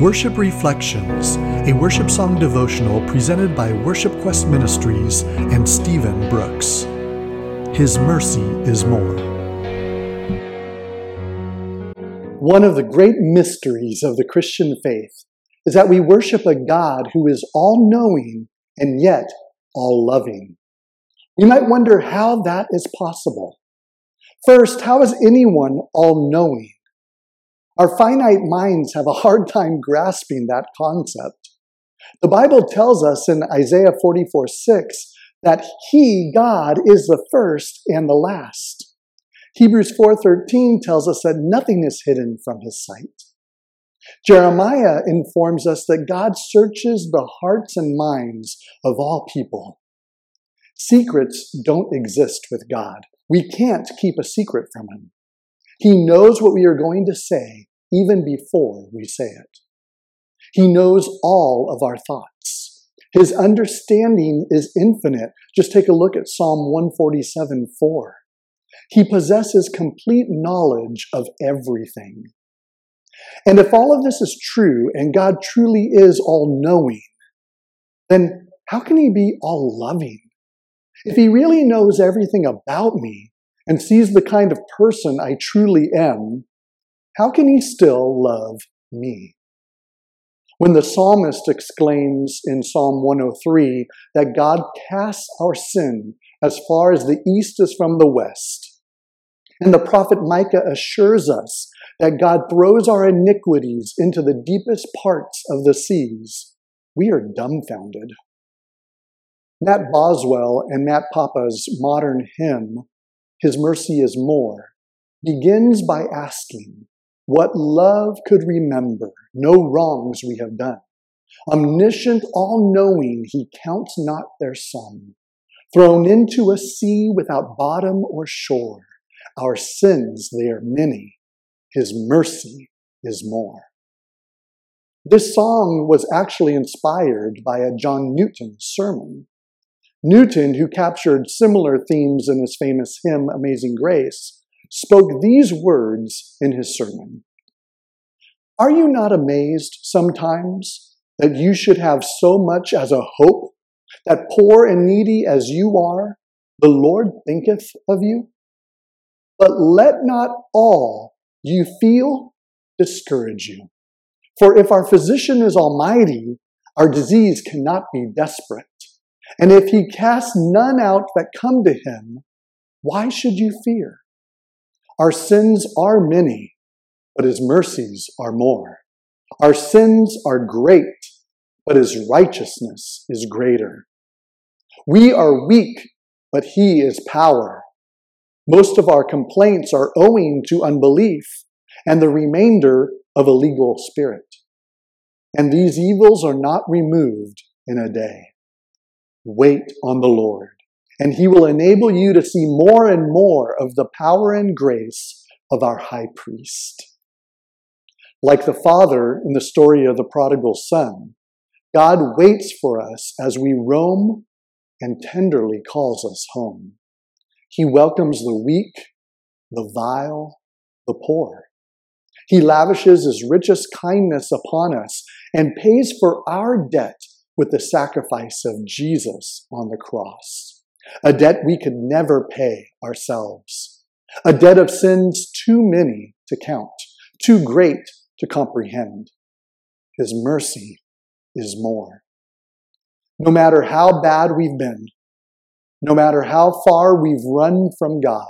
Worship Reflections, a worship song devotional presented by Worship Quest Ministries and Stephen Brooks. His mercy is more. One of the great mysteries of the Christian faith is that we worship a God who is all knowing and yet all loving. We might wonder how that is possible. First, how is anyone all knowing? Our finite minds have a hard time grasping that concept. The Bible tells us in Isaiah 44 6 that He, God, is the first and the last. Hebrews 4:13 tells us that nothing is hidden from his sight. Jeremiah informs us that God searches the hearts and minds of all people. Secrets don't exist with God. We can't keep a secret from him. He knows what we are going to say even before we say it. He knows all of our thoughts. His understanding is infinite. Just take a look at Psalm 147 4. He possesses complete knowledge of everything. And if all of this is true and God truly is all knowing, then how can he be all loving? If he really knows everything about me and sees the kind of person I truly am, how can he still love me? When the psalmist exclaims in Psalm 103 that God casts our sin as far as the east is from the west, and the prophet Micah assures us that God throws our iniquities into the deepest parts of the seas, we are dumbfounded. Matt Boswell and Matt Papa's modern hymn, His Mercy is More, begins by asking, What love could remember, no wrongs we have done. Omniscient, all knowing, He counts not their sum. Thrown into a sea without bottom or shore, our sins, they are many, His mercy is more. This song was actually inspired by a John Newton sermon. Newton, who captured similar themes in his famous hymn, Amazing Grace, spoke these words in his sermon Are you not amazed sometimes that you should have so much as a hope that poor and needy as you are, the Lord thinketh of you? But let not all you feel discourage you. For if our physician is almighty, our disease cannot be desperate. And if he casts none out that come to him, why should you fear? Our sins are many, but his mercies are more. Our sins are great, but his righteousness is greater. We are weak, but he is power. Most of our complaints are owing to unbelief and the remainder of a legal spirit. And these evils are not removed in a day. Wait on the Lord, and he will enable you to see more and more of the power and grace of our high priest. Like the father in the story of the prodigal son, God waits for us as we roam and tenderly calls us home. He welcomes the weak, the vile, the poor. He lavishes his richest kindness upon us and pays for our debt with the sacrifice of Jesus on the cross. A debt we could never pay ourselves. A debt of sins too many to count, too great to comprehend. His mercy is more. No matter how bad we've been, no matter how far we've run from God,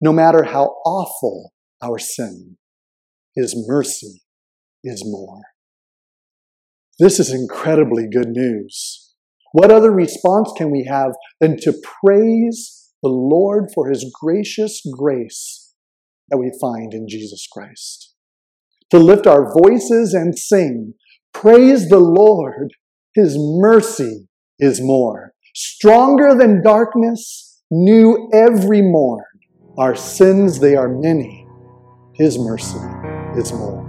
no matter how awful our sin, His mercy is more. This is incredibly good news. What other response can we have than to praise the Lord for his gracious grace that we find in Jesus Christ? To lift our voices and sing, Praise the Lord, his mercy is more. Stronger than darkness, new every morn. Our sins, they are many. His mercy is more.